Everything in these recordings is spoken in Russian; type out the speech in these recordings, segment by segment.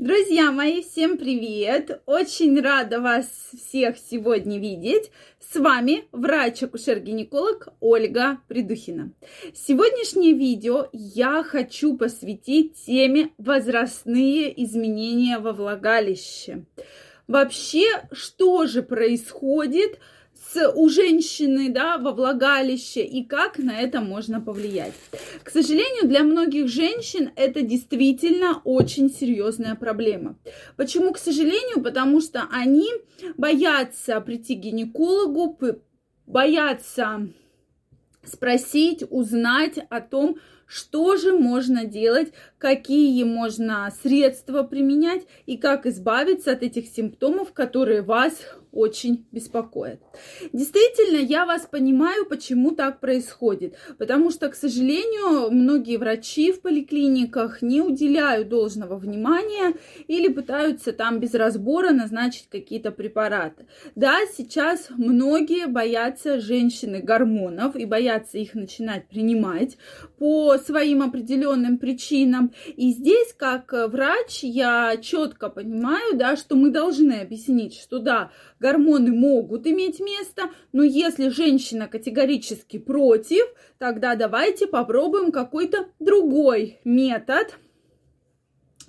Друзья мои, всем привет! Очень рада вас всех сегодня видеть. С вами врач-акушер-гинеколог Ольга Придухина. Сегодняшнее видео я хочу посвятить теме возрастные изменения во влагалище. Вообще, что же происходит с, у женщины да, во влагалище и как на это можно повлиять. К сожалению, для многих женщин это действительно очень серьезная проблема. Почему, к сожалению? Потому что они боятся прийти к гинекологу, боятся спросить, узнать о том, что же можно делать, какие можно средства применять и как избавиться от этих симптомов, которые вас очень беспокоит. Действительно, я вас понимаю, почему так происходит. Потому что, к сожалению, многие врачи в поликлиниках не уделяют должного внимания или пытаются там без разбора назначить какие-то препараты. Да, сейчас многие боятся женщины гормонов и боятся их начинать принимать по своим определенным причинам. И здесь, как врач, я четко понимаю, да, что мы должны объяснить, что да, гормоны могут иметь место, но если женщина категорически против, тогда давайте попробуем какой-то другой метод –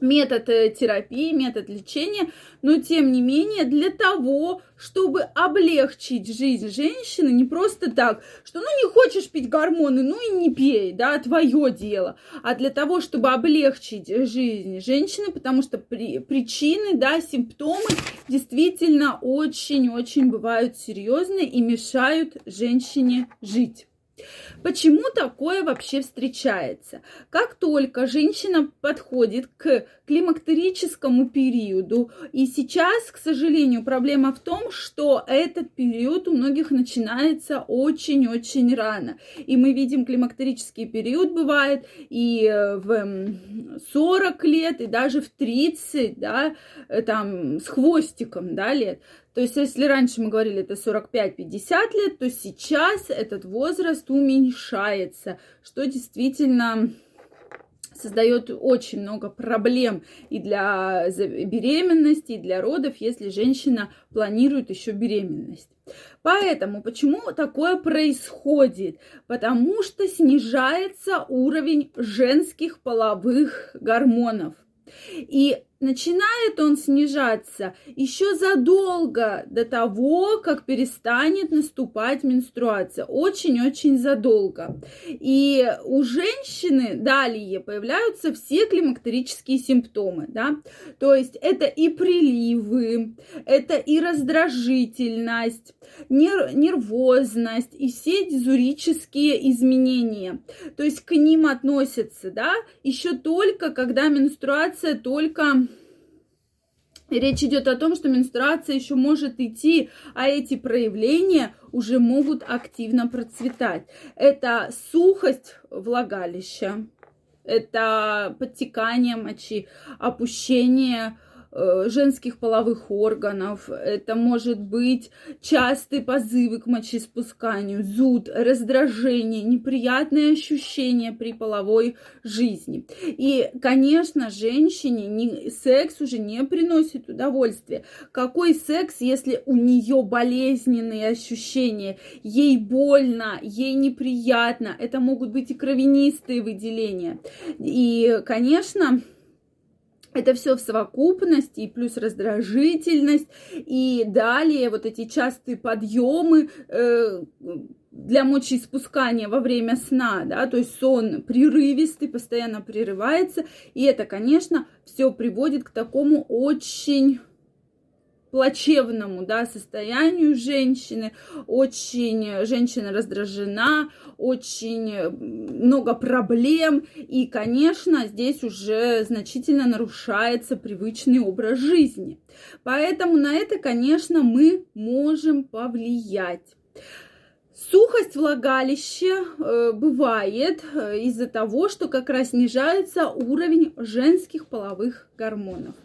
метод э, терапии, метод лечения, но тем не менее для того, чтобы облегчить жизнь женщины, не просто так, что ну не хочешь пить гормоны, ну и не пей, да, твое дело, а для того, чтобы облегчить жизнь женщины, потому что при, причины, да, симптомы действительно очень-очень бывают серьезные и мешают женщине жить. Почему такое вообще встречается? Как только женщина подходит к климактерическому периоду, и сейчас, к сожалению, проблема в том, что этот период у многих начинается очень-очень рано. И мы видим, климактерический период бывает и в 40 лет, и даже в 30, да, э, там, с хвостиком, да, лет. То есть, если раньше мы говорили это 45-50 лет, то сейчас этот возраст уменьшается, что действительно создает очень много проблем и для беременности, и для родов, если женщина планирует еще беременность. Поэтому почему такое происходит? Потому что снижается уровень женских половых гормонов. И начинает он снижаться еще задолго до того, как перестанет наступать менструация. Очень-очень задолго. И у женщины далее появляются все климактерические симптомы, да, то есть это и приливы, это и раздражительность, нер- нервозность и все дизурические изменения. То есть к ним относятся, да, еще только, когда менструация только Речь идет о том, что менструация еще может идти, а эти проявления уже могут активно процветать. Это сухость влагалища, это подтекание мочи, опущение женских половых органов, это может быть частые позывы к мочеиспусканию, зуд, раздражение, неприятные ощущения при половой жизни. И, конечно, женщине не, секс уже не приносит удовольствия. Какой секс, если у нее болезненные ощущения, ей больно, ей неприятно, это могут быть и кровянистые выделения. И, конечно, это все в совокупности, и плюс раздражительность, и далее вот эти частые подъемы э, для мочеиспускания во время сна, да, то есть сон прерывистый, постоянно прерывается, и это, конечно, все приводит к такому очень плачевному да, состоянию женщины, очень женщина раздражена, очень много проблем, и, конечно, здесь уже значительно нарушается привычный образ жизни. Поэтому на это, конечно, мы можем повлиять. Сухость влагалища э, бывает э, из-за того, что как раз снижается уровень женских половых гормонов.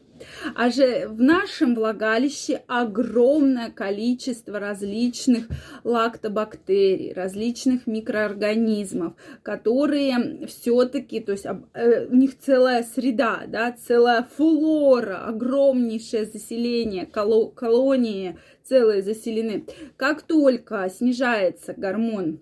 А же в нашем влагалище огромное количество различных лактобактерий, различных микроорганизмов, которые все-таки, то есть э, у них целая среда, да, целая флора, огромнейшее заселение, колонии целые заселены. Как только снижается гормон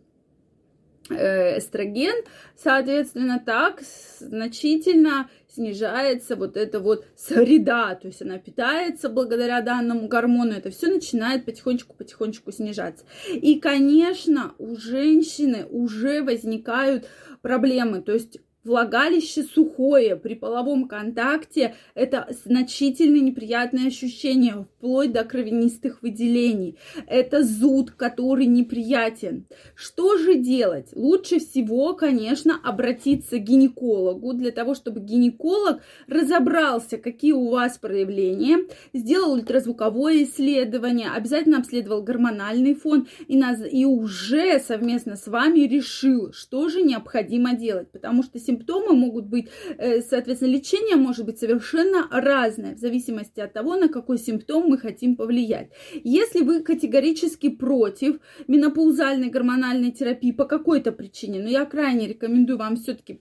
эстроген, соответственно, так значительно снижается вот эта вот среда, то есть она питается благодаря данному гормону, это все начинает потихонечку-потихонечку снижаться. И, конечно, у женщины уже возникают проблемы, то есть Влагалище сухое при половом контакте – это значительно неприятное ощущение, вплоть до кровянистых выделений. Это зуд, который неприятен. Что же делать? Лучше всего, конечно, обратиться к гинекологу для того, чтобы гинеколог разобрался, какие у вас проявления, сделал ультразвуковое исследование, обязательно обследовал гормональный фон и, наз... и уже совместно с вами решил, что же необходимо делать. Потому что симптомы могут быть, э, соответственно, лечение может быть совершенно разное в зависимости от того, на какой симптом мы хотим повлиять. Если вы категорически против менопаузальной гормональной терапии по какой-то причине, но я крайне рекомендую вам все-таки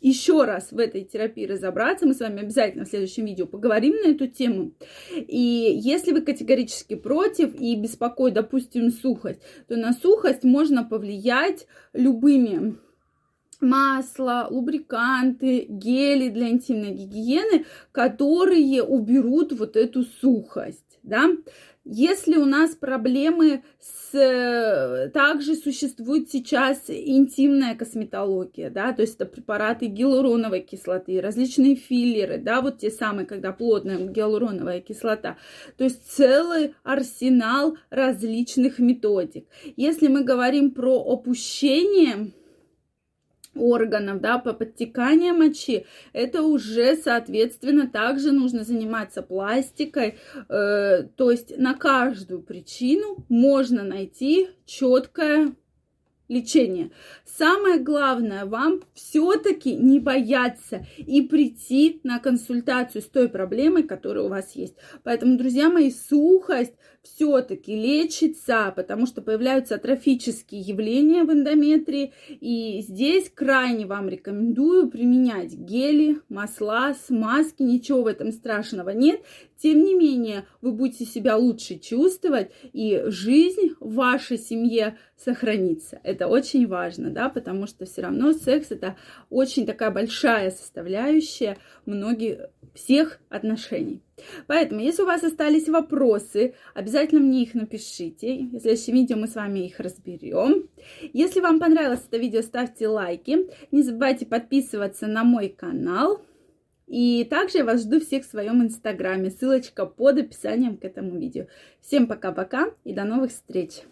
еще раз в этой терапии разобраться. Мы с вами обязательно в следующем видео поговорим на эту тему. И если вы категорически против и беспокоит, допустим, сухость, то на сухость можно повлиять любыми масло, лубриканты, гели для интимной гигиены, которые уберут вот эту сухость, да. Если у нас проблемы с... Также существует сейчас интимная косметология, да, то есть это препараты гиалуроновой кислоты, различные филлеры, да, вот те самые, когда плотная гиалуроновая кислота. То есть целый арсенал различных методик. Если мы говорим про опущение, органов, да, по подтеканию мочи, это уже, соответственно, также нужно заниматься пластикой, э, то есть на каждую причину можно найти четкое лечение. Самое главное вам все-таки не бояться и прийти на консультацию с той проблемой, которая у вас есть. Поэтому, друзья мои, сухость все-таки лечится, потому что появляются атрофические явления в эндометрии. И здесь крайне вам рекомендую применять гели, масла, смазки. Ничего в этом страшного нет. Тем не менее, вы будете себя лучше чувствовать, и жизнь в вашей семье сохранится. Это очень важно, да, потому что все равно секс это очень такая большая составляющая многих всех отношений. Поэтому, если у вас остались вопросы, обязательно мне их напишите. В следующем видео мы с вами их разберем. Если вам понравилось это видео, ставьте лайки. Не забывайте подписываться на мой канал. И также я вас жду всех в своем инстаграме. Ссылочка под описанием к этому видео. Всем пока-пока и до новых встреч!